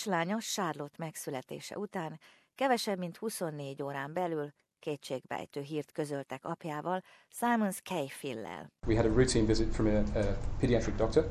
kislánya Charlotte megszületése után kevesebb mint 24 órán belül kétségbejtő hírt közöltek apjával, Simons Cahill-lel. We had a routine visit from a, a pediatric doctor,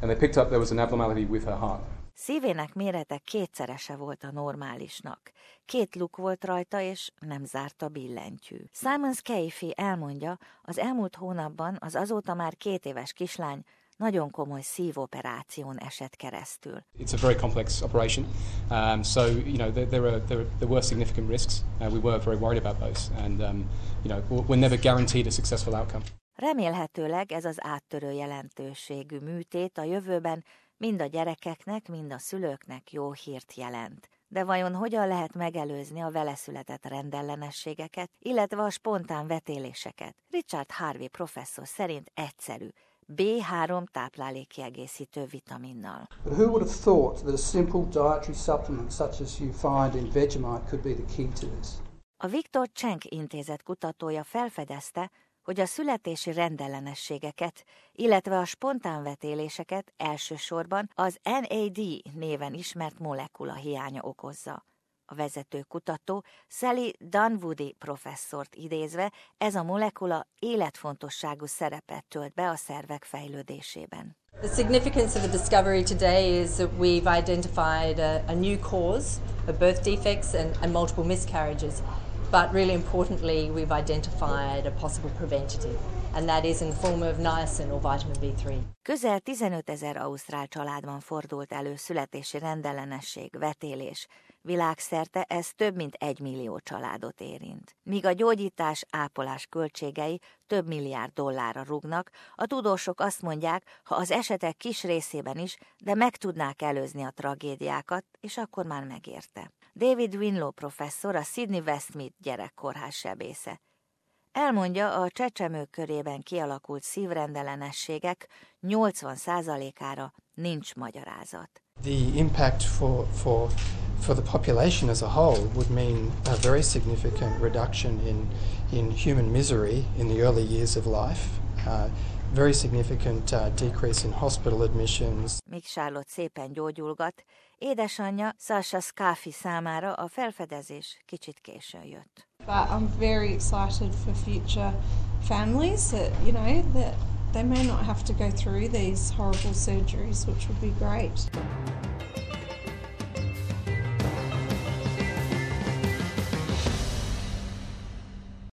and they picked up there was an abnormality with her heart. Szívének mérete kétszerese volt a normálisnak. Két luk volt rajta, és nem zárta billentyű. Simons Keifi elmondja, az elmúlt hónapban az azóta már két éves kislány nagyon komoly szívoperáción esett keresztül. It's a very complex operation, um, so you know there, there, are, there, there were significant risks. Uh, we were very worried about those, and um, you know we're never guaranteed a successful outcome. Remélhetőleg ez az áttörő jelentőségű műtét a jövőben mind a gyerekeknek, mind a szülőknek jó hírt jelent. De vajon hogyan lehet megelőzni a vele született rendellenességeket, illetve a spontán vetéléseket? Richard Harvey professzor szerint egyszerű, B3 táplálékkiegészítő vitaminnal. Who would have thought that a simple dietary supplement such as you find in Vegemite could be the key to this? A Viktor Csenk intézet kutatója felfedezte, hogy a születési rendellenességeket, illetve a spontánvetéléseket elsősorban az NAD néven ismert molekula hiánya okozza. A vezető kutató Sally Dunwoody professzort idézve, ez a molekula életfontosságú szerepet tölt be a szervek fejlődésében. The significance of the discovery today is that we've identified a, a new cause of birth defects and, and multiple miscarriages. But really importantly, we've identified a possible preventative, and that is in the form of niacin or vitamin B3. Közel 15 ezer ausztrál családban fordult elő születési rendellenesség, vetélés. Világszerte ez több mint egy millió családot érint. Míg a gyógyítás, ápolás költségei több milliárd dollárra rúgnak, a tudósok azt mondják, ha az esetek kis részében is, de meg tudnák előzni a tragédiákat, és akkor már megérte. David Winlow professzor, a Sydney Westmead gyerekkórház sebésze. Elmondja, a csecsemők körében kialakult szívrendellenességek 80%-ára nincs magyarázat. The impact for, for, for the population as a whole would mean a very significant reduction in, in human misery in the early years of life. Uh, very significant uh, decrease in hospital admissions. Míg Charlotte szépen gyógyulgat, édesanyja Sasha Scafi számára a felfedezés kicsit későn jött. But I'm very excited for future families that, you know, that they may not have to go through these horrible surgeries, which would be great.